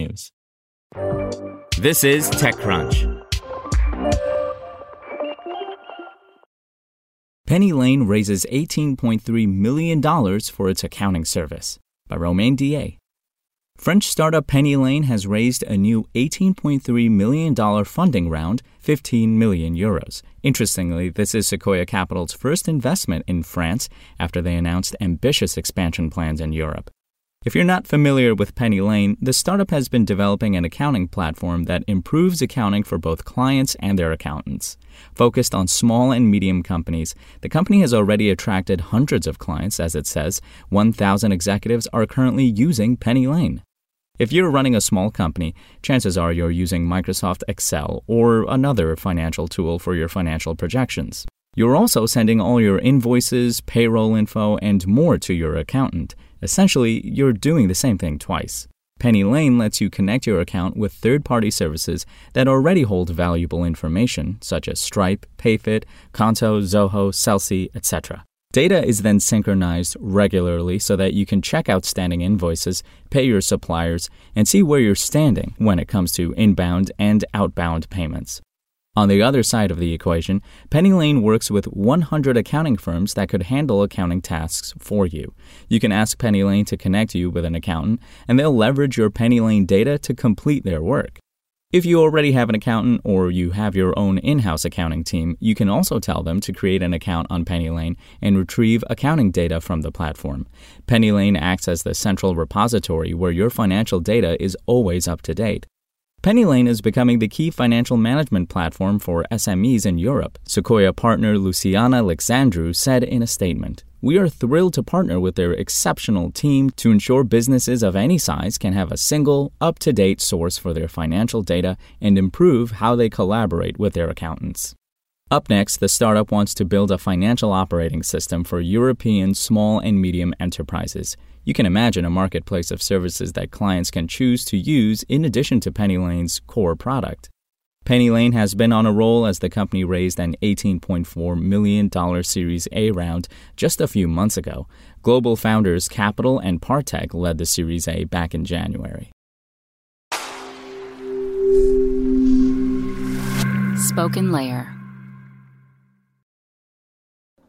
technews. This is TechCrunch. Pennylane raises $18.3 million for its accounting service by Romain Dillet. French startup Pennylane has raised a new $18.3 million funding round, 15 million euros. Interestingly, this is Sequoia Capital's first investment in France after they announced ambitious expansion plans in Europe. If you're not familiar with Pennylane, the startup has been developing an accounting platform that improves accounting for both clients and their accountants. Focused on small and medium companies, the company has already attracted hundreds of clients, as it says. 1,000 executives are currently using Pennylane. If you're running a small company, chances are you're using Microsoft Excel or another financial tool for your financial projections. You're also sending all your invoices, payroll info, and more to your accountant. Essentially, you're doing the same thing twice. Pennylane lets you connect your account with third party services that already hold valuable information, such as Stripe, PayFit, Qonto, Zoho, Sellsy, etc. Data is then synchronized regularly so that you can check outstanding invoices, pay your suppliers, and see where you're standing when it comes to inbound and outbound payments. On the other side of the equation, Pennylane works with 100 accounting firms that could handle accounting tasks for you. You can ask Pennylane to connect you with an accountant, and they'll leverage your Pennylane data to complete their work. If you already have an accountant or you have your own in house accounting team, you can also tell them to create an account on Pennylane and retrieve accounting data from the platform. Pennylane acts as the central repository where your financial data is always up to date. Pennylane is becoming the key financial management platform for SMEs in Europe, Sequoia partner Luciana Lixandru said in a statement. We are thrilled to partner with their exceptional team to ensure businesses of any size can have a single, up to date source for their financial data and improve how they collaborate with their accountants. Up next, the startup wants to build a financial operating system for European small and medium enterprises. You can imagine a marketplace of services that clients can choose to use in addition to Pennylane's core product. Pennylane has been on a roll as the company raised an $18.4 million Series A round just a few months ago. Global founders Capital and Partech led the Series A back in January. SpokenLayer.